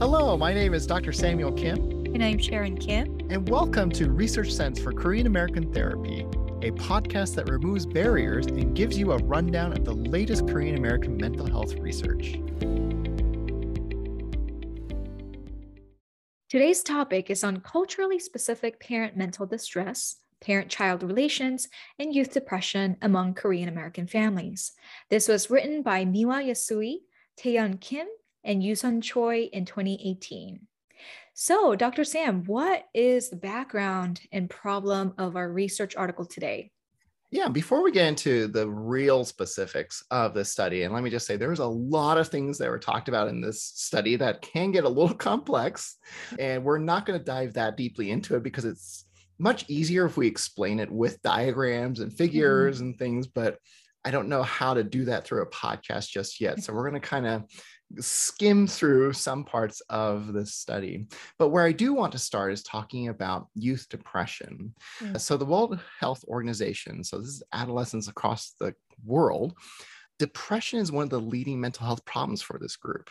Hello, my name is Dr. Samuel Kim. And I'm Sharon Kim. And welcome to Research Sense for Korean American Therapy, a podcast that removes barriers and gives you a rundown of the latest Korean American mental health research. Today's topic is on culturally specific parent mental distress, parent child relations, and youth depression among Korean American families. This was written by Miwa Yasui, Taeyeon Kim, and Yoonsun Choi in 2018. So, Dr. Sam, what is the background and problem of our research article today? Yeah, before we get into the real specifics of this study, and let me just say there's a lot of things that were talked about in this study that can get a little complex, and we're not going to dive that deeply into it because it's much easier if we explain it with diagrams and figures mm-hmm. and things, but I don't know how to do that through a podcast just yet. So we're going to kind of skim through some parts of this study. But where I do want to start is talking about youth depression. Mm. So, the World Health Organization, so this is adolescents across the world, depression is one of the leading mental health problems for this group.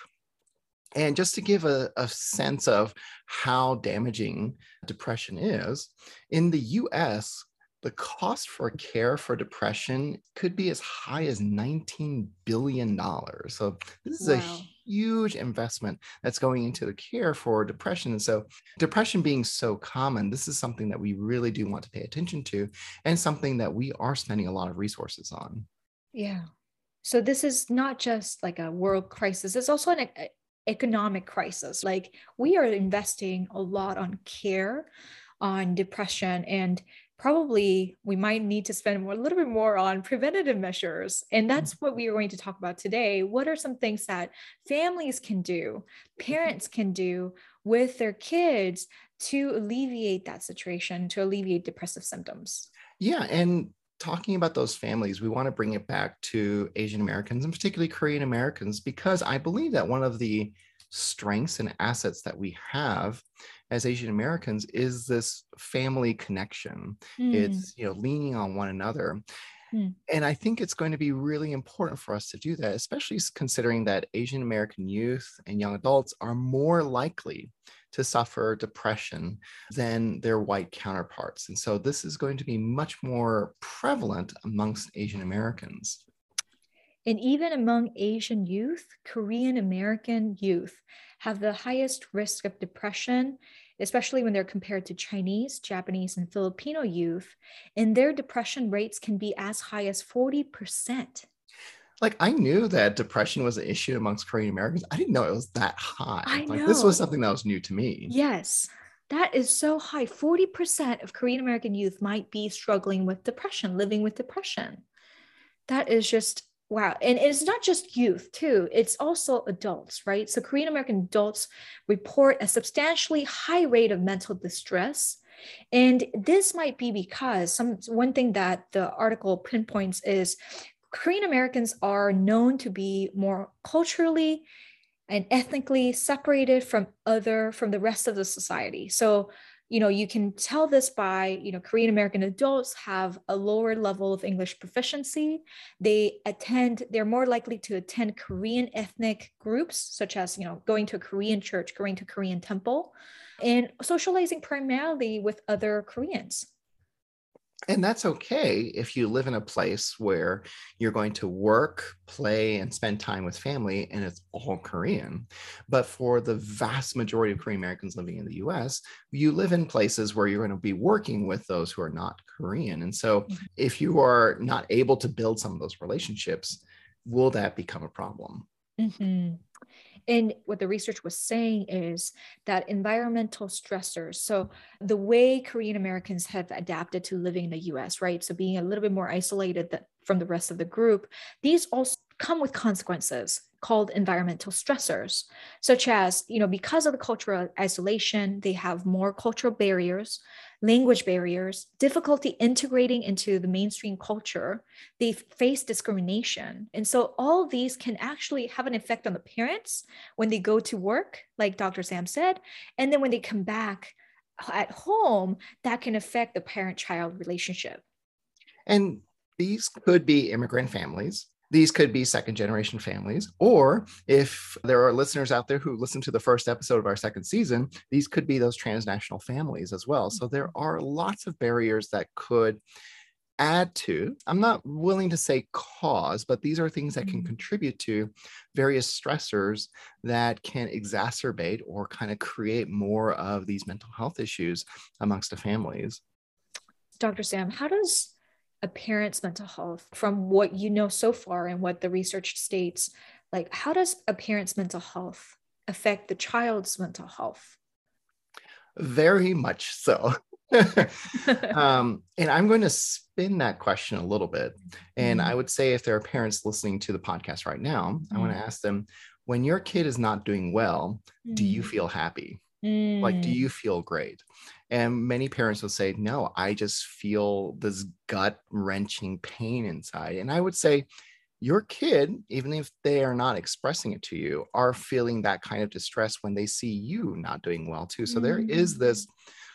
And just to give a, a sense of how damaging depression is, in the US, the cost for care for depression could be as high as $19 billion. So, this is wow. a huge investment that's going into the care for depression. And so, depression being so common, this is something that we really do want to pay attention to and something that we are spending a lot of resources on. Yeah. So, this is not just like a world crisis, it's also an economic crisis. Like, we are investing a lot on care on depression and probably we might need to spend more, a little bit more on preventative measures. And mm-hmm. that's what we are going to talk about today. What are some things that families can do, mm-hmm. parents can do with their kids to alleviate that situation, to alleviate depressive symptoms? Yeah. And talking about those families, we want to bring it back to Asian Americans and particularly Korean Americans, because I believe that one of the strengths and assets that we have as Asian Americans is this family connection. Mm. It's, you know, leaning on one another. Mm. And I think it's going to be really important for us to do that, especially considering that Asian American youth and young adults are more likely to suffer depression than their white counterparts. And so this is going to be much more prevalent amongst Asian Americans. And even among Asian youth, Korean American youth have the highest risk of depression, especially when they're compared to Chinese, Japanese, and Filipino youth. And their depression rates can be as high as 40%. Like I knew that depression was an issue amongst Korean Americans. I didn't know it was that high. I like know. this was something that was new to me. Yes. That is so high. 40% of Korean American youth might be struggling with depression, living with depression. That is just Wow. And it's not just youth, too. It's also adults, right? So Korean American adults report a substantially high rate of mental distress. And this might be because some one thing that the article pinpoints is Korean Americans are known to be more culturally and ethnically separated from other from the rest of the society. So you know you can tell this by you know korean american adults have a lower level of english proficiency. They attend they're more likely to attend korean ethnic groups such as you know going to a korean church going to korean temple and socializing primarily with other koreans and that's okay if you live in a place where you're going to work, play, and spend time with family, and it's all Korean. But for the vast majority of Korean Americans living in the US, you live in places where you're going to be working with those who are not Korean. And so mm-hmm. if you are not able to build some of those relationships, will that become a problem? Mm-hmm. And what the research was saying is that environmental stressors, so the way Korean Americans have adapted to living in the US, right? So being a little bit more isolated from the rest of the group, these also come with consequences called environmental stressors, such as, you know, because of the cultural isolation, they have more cultural barriers, language barriers, difficulty integrating into the mainstream culture. They face discrimination. And so all these can actually have an effect on the parents when they go to work, like Dr. Sam said. And then when they come back at home, that can affect the parent child relationship. And these could be immigrant families these could be second generation families, or if there are listeners out there who listen to the first episode of our second season, these could be those transnational families as well. So there are lots of barriers that could add to, I'm not willing to say cause, but these are things that can mm-hmm. contribute to various stressors that can exacerbate or kind of create more of these mental health issues amongst the families. Dr. Sam, how does a parent's mental health, from what you know so far and what the research states, like how does a parent's mental health affect the child's mental health? Very much so. um, and I'm going to spin that question a little bit. And mm-hmm. I would say if there are parents listening to the podcast right now, mm-hmm. I want to ask them when your kid is not doing well, mm-hmm. do you mm. feel happy? Like, do mm. you feel great? And many parents will say, No, I just feel this gut wrenching pain inside. And I would say, your kid, even if they are not expressing it to you, are feeling that kind of distress when they see you not doing well too. So there is this mm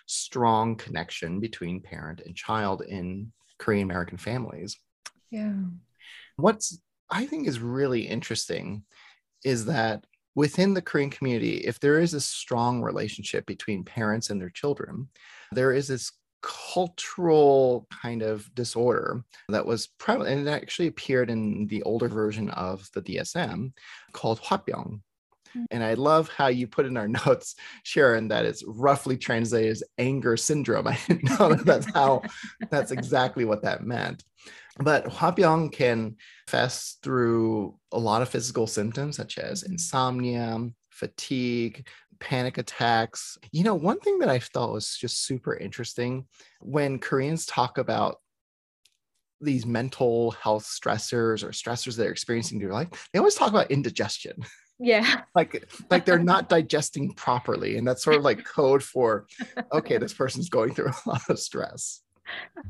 strong connection between parent and child in Korean American families. Yeah. What's I think is really interesting is that within the Korean community, if there is a strong relationship between parents and their children, there is this cultural kind of disorder that was prevalent and it actually appeared in the older version of the DSM called hwabyung, Mm. And I love how you put in our notes, Sharon, that it's roughly translated as anger syndrome. I didn't know that that's how, that's exactly what that meant. But Hwabyung can fest through a lot of physical symptoms such as mm-hmm. insomnia, fatigue, panic attacks. You know, one thing that I thought was just super interesting when Koreans talk about these mental health stressors or stressors they're experiencing in their life, they always talk about indigestion. yeah like like they're not digesting properly and that's sort of like code for okay this person's going through a lot of stress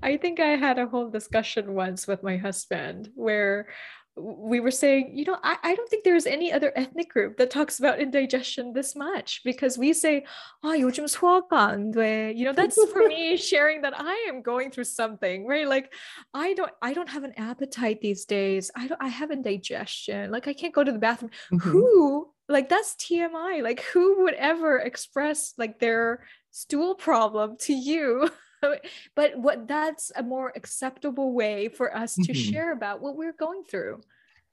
i think i had a whole discussion once with my husband where we were saying, you know, I, I don't think there's any other ethnic group that talks about indigestion this much because we say, oh, 요즘 소화가 안 돼. You know, that's for me sharing that I am going through something, right? Like I don't I don't have an appetite these days. I don't I have indigestion. Like I can't go to the bathroom. Mm-hmm. Who like that's TMI. Like who would ever express like their stool problem to you? but what that's a more acceptable way for us to mm-hmm. share about what we're going through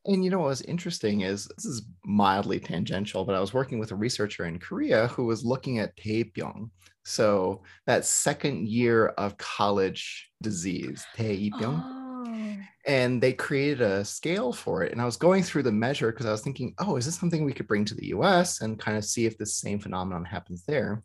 and you know what was interesting is this is mildly tangential, but I was working with a researcher in Korea who was looking at Taepyeong. So that second year of college disease, Taepyeong. Oh. And they created a scale for it. And I was going through the measure because I was thinking, oh, is this something we could bring to the US and kind of see if the same phenomenon happens there?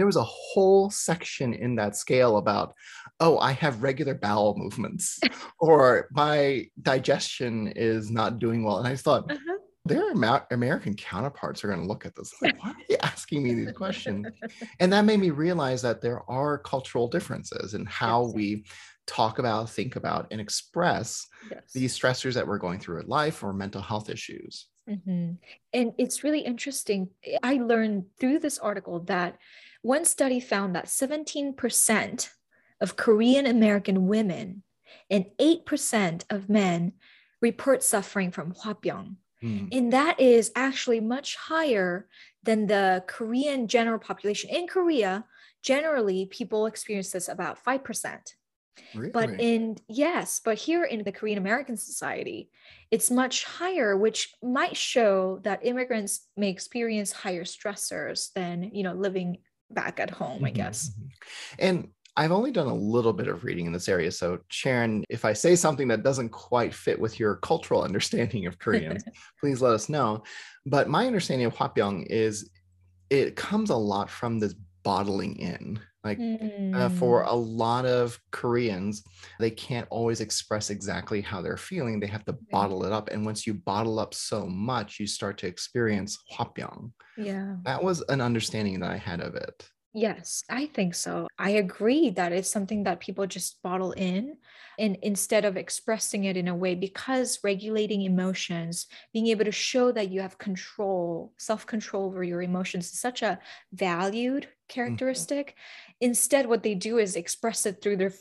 There was a whole section in that scale about, oh, I have regular bowel movements, or my digestion is not doing well. And I thought, uh-huh. their American counterparts are going to look at this like, why are you asking me these questions? and that made me realize that there are cultural differences in how yes. we talk about, think about, and express yes. these stressors that we're going through in life or mental health issues. Mm-hmm. And it's really interesting. I learned through this article that one study found that 17% of Korean American women and 8% of men report suffering from hwabyung. Mm. And that is actually much higher than the Korean general population. In Korea, generally people experience this about 5%. Really? But in yes, but here in the Korean American society, it's much higher, which might show that immigrants may experience higher stressors than you know living back at home, I mm-hmm, guess. Mm-hmm. And I've only done a little bit of reading in this area. So, Sharon, if I say something that doesn't quite fit with your cultural understanding of Koreans, please let us know. But my understanding of Hwabyung is it comes a lot from this bottling in. Like mm. uh, for a lot of Koreans, they can't always express exactly how they're feeling. They have to bottle it up. And once you bottle up so much, you start to experience hwabyung. Yeah. That was an understanding that I had of it. Yes, I think so. I agree that it's something that people just bottle in and instead of expressing it in a way because regulating emotions, being able to show that you have control, self-control over your emotions is such a valued mm-hmm. characteristic. Mm-hmm. Instead what they do is express it through their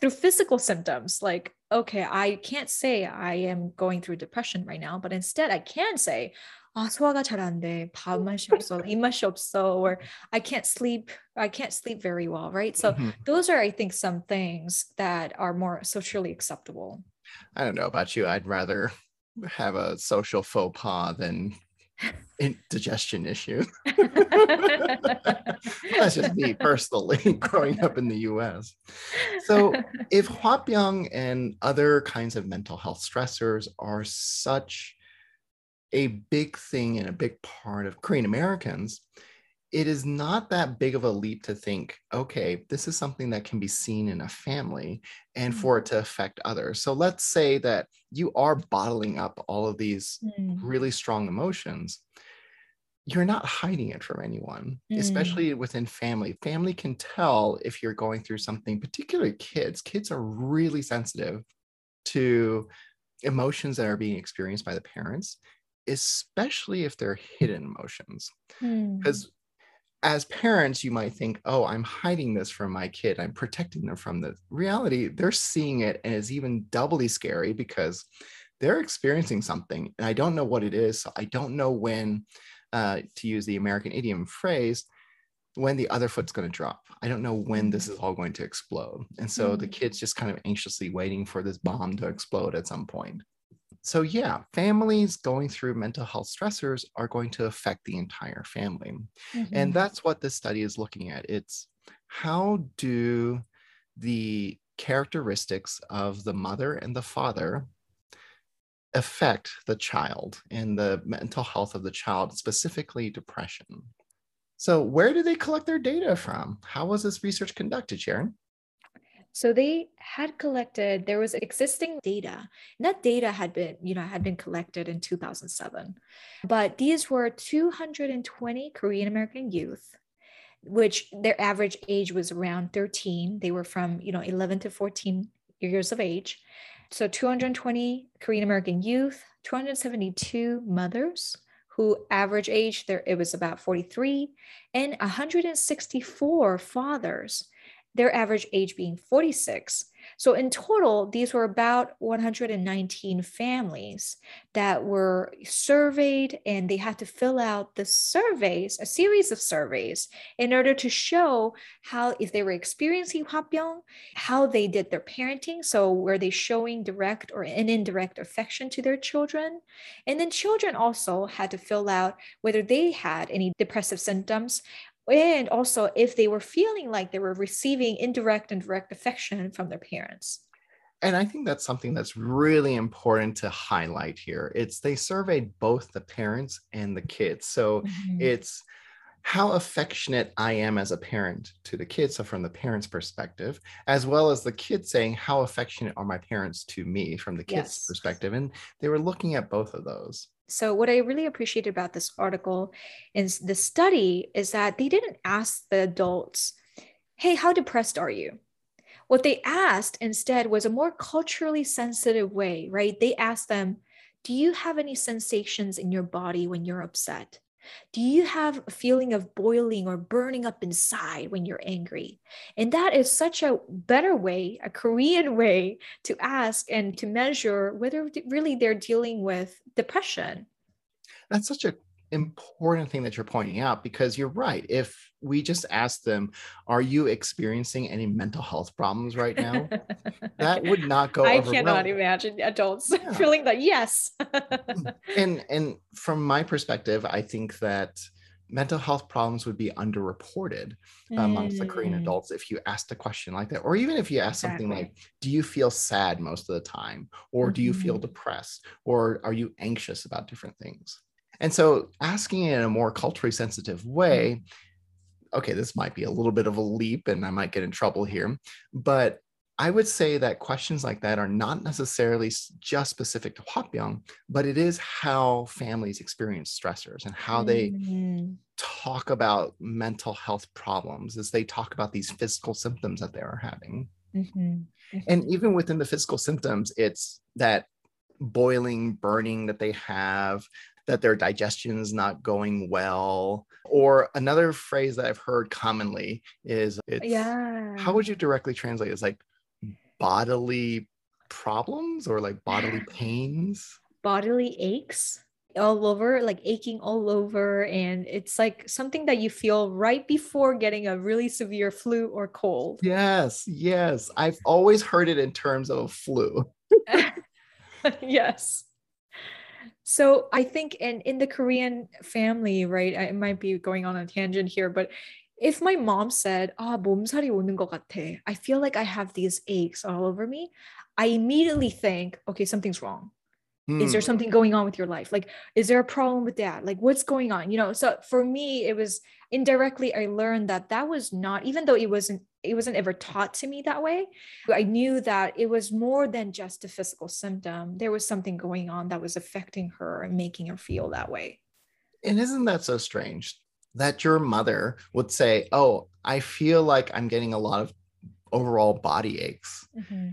through physical symptoms like okay, I can't say I am going through depression right now, but instead I can say, 아, 소화가 잘안 없어. 입맛이 없어. Or I can't sleep. I can't sleep very well, right? So mm-hmm. those are, I think, some things that are more socially acceptable. I don't know about you. I'd rather have a social faux pas than digestion issue. That's just me personally growing up in the US. So, if Hwabyung and other kinds of mental health stressors are such a big thing and a big part of Korean Americans, it is not that big of a leap to think, okay, this is something that can be seen in a family and Mm. for it to affect others. So let's say that you are bottling up all of these Mm, really strong emotions. You're not hiding it from anyone, Mm. especially within family. Family can tell if you're going through something, particularly kids. Kids are really sensitive to emotions that are being experienced by the parents, especially if they're hidden emotions. Mm, because as parents you might think oh i'm hiding this from my kid. I'm protecting them from the reality they're seeing it and it's even doubly scary because they're experiencing something and i don't know what it is so i don't know when uh, to use the american idiom phrase when the other foot's going to drop. I don't know when this is all going to explode and so the Mm. kids just kind of anxiously waiting for this bomb to explode at some point so yeah families going through mental health stressors are going to affect the entire family. And mhm. that's what this study is looking at. It's how do the characteristics of the mother and the father affect the child and the mental health of the child specifically depression? So where do they collect their data from? How was this research conducted sharon So they had collected, there was existing data. And that data had been, you know, had been collected in 2007. But these were 220 Korean American youth, which their average age was around 13. They were from, you know, 11 to 14 years of age. So 220 Korean American youth, 272 mothers who average age there it was about 43 and 164 fathers their average age being 46. So in total, these were about 119 families that were surveyed, and they had to fill out the surveys, a series of surveys, in order to show how, if they were experiencing Hwabyung, how they did their parenting. So were they showing direct or an indirect affection to their children? And then children also had to fill out whether they had any depressive symptoms and also if they were feeling like they were receiving indirect and direct affection from their parents. and i think that's something that's really important to highlight here it's they surveyed both the parents and the kids so Mhm. it's how affectionate I am as a parent to the kids. So, from the parents' perspective, as well as the kids saying, How affectionate are my parents to me from the kids' Yes. perspective. And they were looking at both of those. So, what I really appreciated about this article is the study is that they didn't ask the adults, Hey, how depressed are you? What they asked instead was a more culturally sensitive way, right? They asked them, Do you have any sensations in your body when you're upset? Do you have a feeling of boiling or burning up inside when you're angry? And that is such a better way, a Korean way to ask and to measure whether really they're dealing with depression. That's such an important thing that you're pointing out because you're right. If we just ask them, Are you experiencing any mental health problems right now? that would not go I cannot well. imagine adults Yeah. feeling that yes. and and from my perspective i think that mental health problems would be underreported amongst the korean Mm, adults if you asked a question like that or even if you ask something like do you feel sad most of the time or do you feel Mhm. depressed or are you anxious about different things and so asking it in a more culturally sensitive way okay this might be a little bit of a leap and i might get in trouble here but I would say that questions like that are not necessarily just specific to Hwabyung, but it is how families experience stressors and how they Mm, talk about mental health problems as they talk about these physical symptoms that they are having. mhm, And even within the physical symptoms, it's that boiling, burning that they have, that their digestion is not going well. Or another phrase that I've heard commonly is it's yeah. how would you directly translate? It's like bodily problems or like bodily pains? Bodily aches all over, like aching all over. And it's like something that you feel right before getting a really severe flu or cold. Yes, yes. I've always heard it in terms of a flu. yes. So I think in in the Korean family, right? I might be going on a tangent here, but if my mom said, "Ah, 몸살이 오는 것 같아," I feel like I have these aches all over me. I immediately think, okay, something's wrong. Is there Hmm. something going on with your life? Like, is there a problem with that? Like, what's going on? You know, so for me, it was indirectly, I learned that that was not, even though it wasn't, it wasn't ever taught to me that way. I knew that it was more than just a physical symptom. There was something going on that was affecting her and making her feel that way. And isn't that so strange that your mother would say, Oh, I feel like I'm getting a lot of overall body aches? Mm-hmm.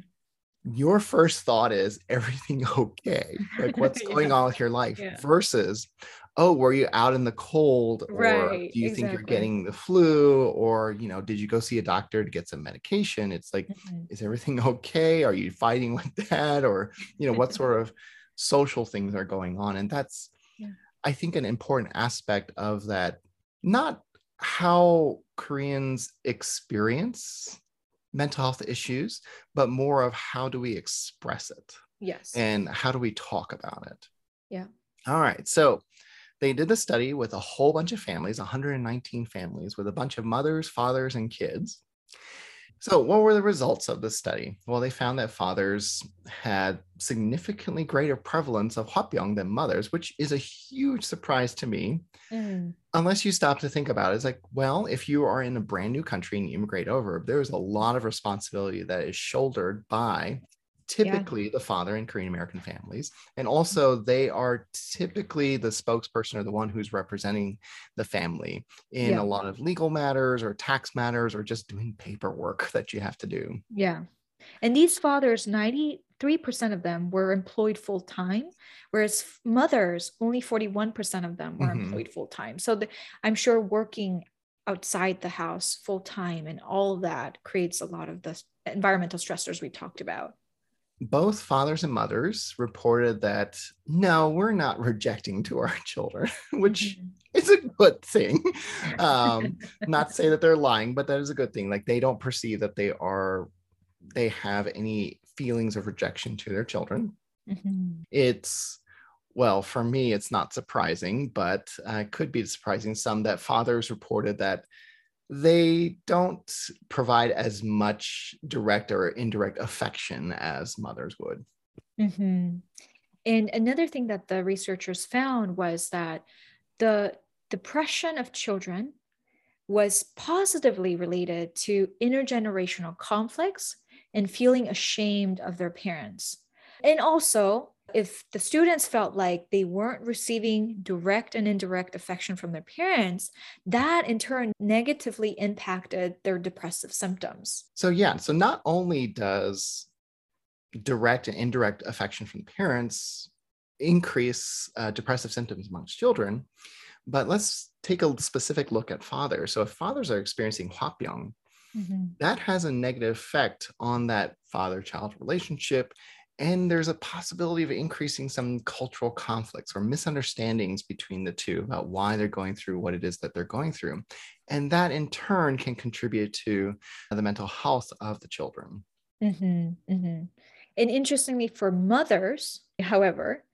Your first thought is everything okay? Like what's going Yeah. on with your life Yeah. versus, Oh, were you out in the cold? Or Right, do you think you're getting the flu? Or, you know, did you go see a doctor to get some medication? It's like, Mhm. is everything okay? Are you fighting with that? Or, you know, what sort of social things are going on? And that's, Yeah. I think, an important aspect of that, not how Koreans experience mental health issues, but more of how do we express it Yes. and how do we talk about it? Yeah. All right. So they did the study with a whole bunch of families, 119 families, with a bunch of mothers, fathers, and kids. So, what were the results of the study? Well, they found that fathers had significantly greater prevalence of hwabyung than mothers, which is a huge surprise to me. Mm. Unless you stop to think about it, it's like, well, if you are in a brand new country and you immigrate over, there's a lot of responsibility that is shouldered by typically the father in Korean American families. And also, they are typically the spokesperson or the one who's representing the family in Yeah. a lot of legal matters or tax matters or just doing paperwork that you have to do. Yeah. And these fathers, 93% of them were employed full time, whereas mothers, only 41% of them were Mhm. employed full time. So the, I'm sure working outside the house full time and all that creates a lot of the environmental stressors we talked about. Both fathers and mothers reported that no, we're not rejecting to our children, which Mhm. is a good thing. Um, not to say that they're lying, but that is a good thing. Like they don't perceive that they are, they have any feelings of rejection to their children. Mhm. It's, well, for me, it's not surprising, but uh, could be surprising some that fathers reported that they don't provide as much direct or indirect affection as mothers would. Mhm. And another thing that the researchers found was that the depression of children was positively related to intergenerational conflicts and feeling ashamed of their parents. And also, if the students felt like they weren't receiving direct and indirect affection from their parents, that in turn negatively impacted their depressive symptoms. So, yeah, so not only does direct and indirect affection from parents increase uh, depressive symptoms amongst children, but let's take a specific look at fathers. So, if fathers are experiencing hwabyung, that has a negative effect on that father child relationship. And there's a possibility of increasing some cultural conflicts or misunderstandings between the two about why they're going through what it is that they're going through. And that in turn can contribute to the mental health of the children. Mhm, mhm. And interestingly, for mothers, however,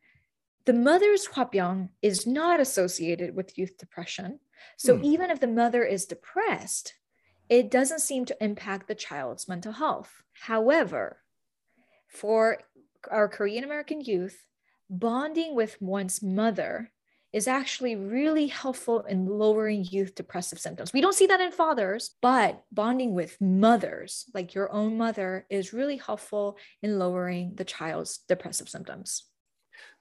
the mother's hwabyung is not associated with youth depression. So Hmm. even if the mother is depressed, it doesn't seem to impact the child's mental health. However, for our Korean American youth, bonding with one's mother is actually really helpful in lowering youth depressive symptoms. We don't see that in fathers, but bonding with mothers, like your own mother, is really helpful in lowering the child's depressive symptoms.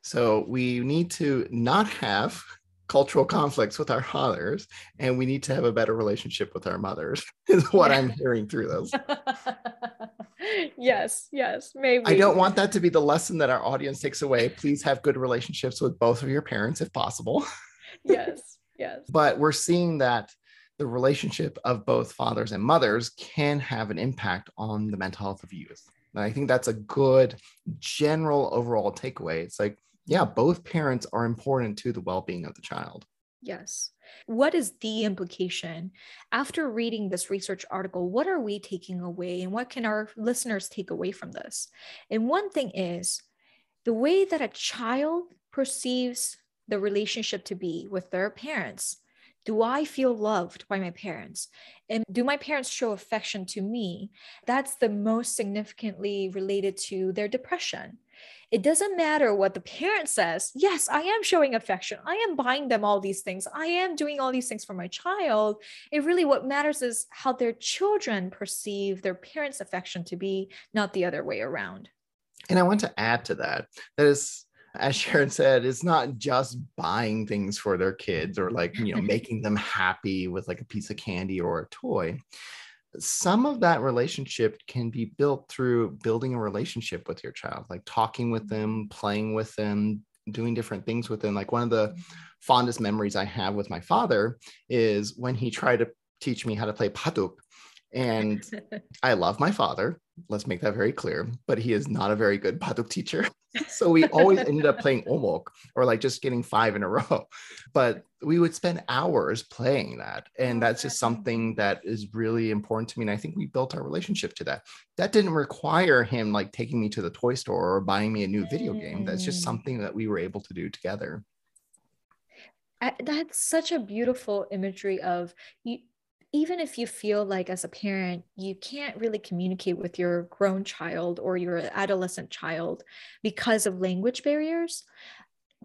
So we need to not have cultural conflicts with our fathers, and we need to have a better relationship with our mothers, is what Yeah. I'm hearing through this. yes, yes, maybe. I don't want that to be the lesson that our audience takes away. Please have good relationships with both of your parents if possible. yes, yes. But we're seeing that the relationship of both fathers and mothers can have an impact on the mental health of youth. And I think that's a good general overall takeaway. It's like, yeah, both parents are important to the well being of the child. Yes. What is the implication? After reading this research article, what are we taking away and what can our listeners take away from this? And one thing is the way that a child perceives the relationship to be with their parents. Do I feel loved by my parents? And do my parents show affection to me? That's the most significantly related to their depression. It doesn't matter what the parent says. Yes, I am showing affection. I am buying them all these things. I am doing all these things for my child. It really, what matters is how their children perceive their parents' affection to be, not the other way around. And I want to add to that that is, as Sharon said, it's not just buying things for their kids or like, you know, making them happy with like a piece of candy or a toy some of that relationship can be built through building a relationship with your child, like talking with them, playing with them, doing different things with them. Like one of the mm-hmm. fondest memories I have with my father is when he tried to teach me how to play paduk. And I love my father. Let's make that very clear. But he is not a very good paduk teacher. So we always ended up playing omok or like just getting five in a row. But we would spend hours playing that. And that's just something that is really important to me. And I think we built our relationship to that. That didn't require him like taking me to the toy store or buying me a new video game. That's just mm. something that we were able to do together. I, that's such a beautiful imagery of you even if you feel like as a parent you can't really communicate with your grown child or your adolescent child because of language barriers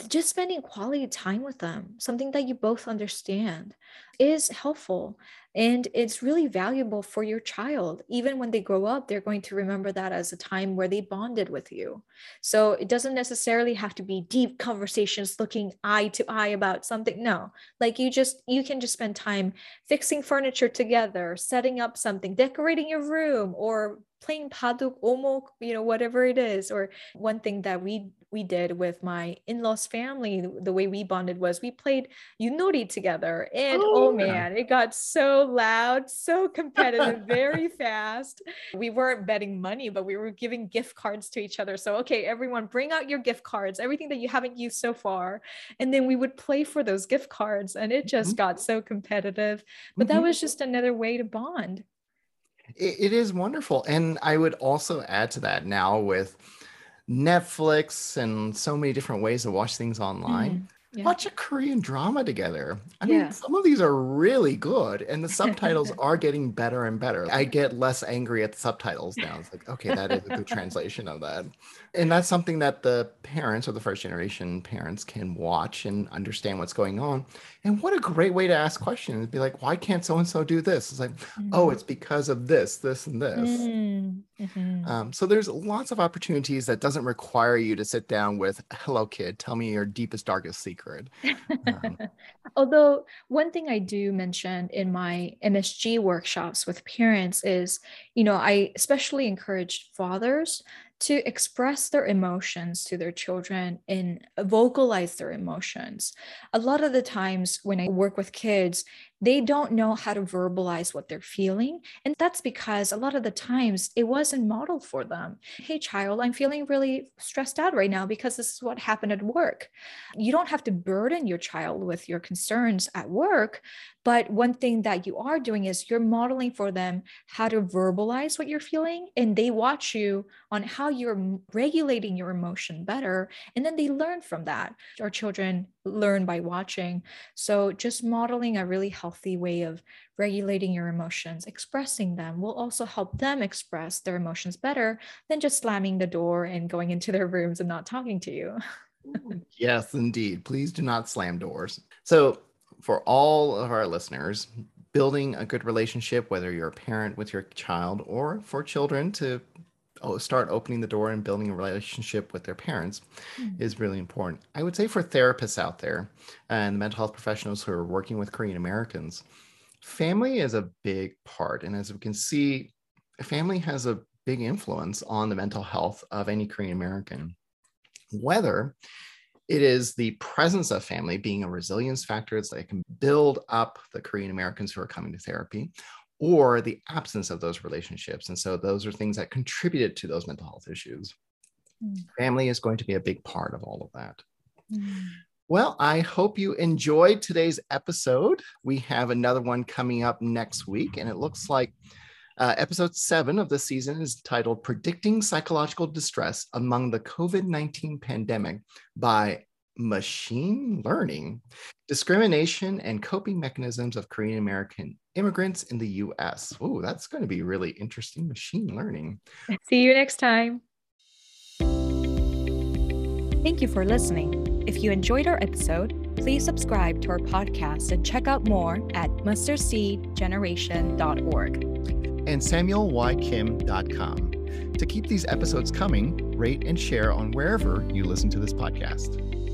just spending quality time with them, something that you both understand, is helpful. And it's really valuable for your child. Even when they grow up, they're going to remember that as a time where they bonded with you. So it doesn't necessarily have to be deep conversations looking eye to eye about something. No, like you just, you can just spend time fixing furniture together, setting up something, decorating your room, or playing paduk, omok, you know, whatever it is. Or one thing that we we did with my in-laws family the way we bonded was we played yunori together and oh, oh man it got so loud so competitive very fast. We weren't betting money but we were giving gift cards to each other. So okay everyone bring out your gift cards everything that you haven't used so far. And then we would play for those gift cards and it just mm-hmm. got so competitive. But mm-hmm. that was just another way to bond. It, it is wonderful. And i would also add to that now with Netflix and so many different ways to watch things online. Mm yeah. watch a Korean drama together. I yeah. mean, some of these are really good, and the subtitles are getting better and better. I get less angry at the subtitles now. It's like, okay, that is a good translation of that. And that's something that the parents or the first generation parents can watch and understand what's going on. And what a great way to ask questions. Be like, why can't so and so do this? It's like, mm-hmm. oh, it's because of this, this, and this. Mm-hmm. Um, so there's lots of opportunities that doesn't require you to sit down with, hello, kid, tell me your deepest, darkest secret secret. Um, Although, one thing I do mention in my MSG workshops with parents is, you know, I especially encourage fathers to express their emotions to their children and vocalize their emotions. A lot of the times when I work with kids, they don't know how to verbalize what they're feeling. And that's because a lot of the times it wasn't modeled for them. Hey, child, I'm feeling really stressed out right now because this is what happened at work. You don't have to burden your child with your concerns at work, but one thing that you are doing is you're modeling for them how to verbalize what you're feeling, and they watch you on how you're regulating your emotion better. And then they learn from that. Our children learn by watching. So just modeling a really healthy way of regulating your emotions, expressing them will also help them express their emotions better than just slamming the door and going into their rooms and not talking to you. yes, indeed. Please do not slam doors. So, for all of our listeners, building a good relationship, whether you're a parent with your child or for children to start opening the door and building a relationship with their parents mm-hmm. is really important. I would say for therapists out there and mental health professionals who are working with Korean Americans, family is a big part. And as we can see, family has a big influence on the mental health of any Korean American. Whether it is the presence of family being a resilience factor that can build up the Korean Americans who are coming to therapy, or the absence of those relationships. And so those are things that contributed to those mental health issues. Mm. Family is going to be a big part of all of that. Mm. Well, I hope you enjoyed today's episode. We have another one coming up next week, and it looks like uh, episode seven of the season is titled Predicting Psychological Distress Among the COVID 19 Pandemic by Machine Learning Discrimination and Coping Mechanisms of Korean American Immigrants in the US. Oh, that's going to be really interesting. Machine learning. See you next time. Thank you for listening. If you enjoyed our episode, please subscribe to our podcast and check out more at mustardseedgeneration.org and samuelykim.com. To keep these episodes coming, rate and share on wherever you listen to this podcast.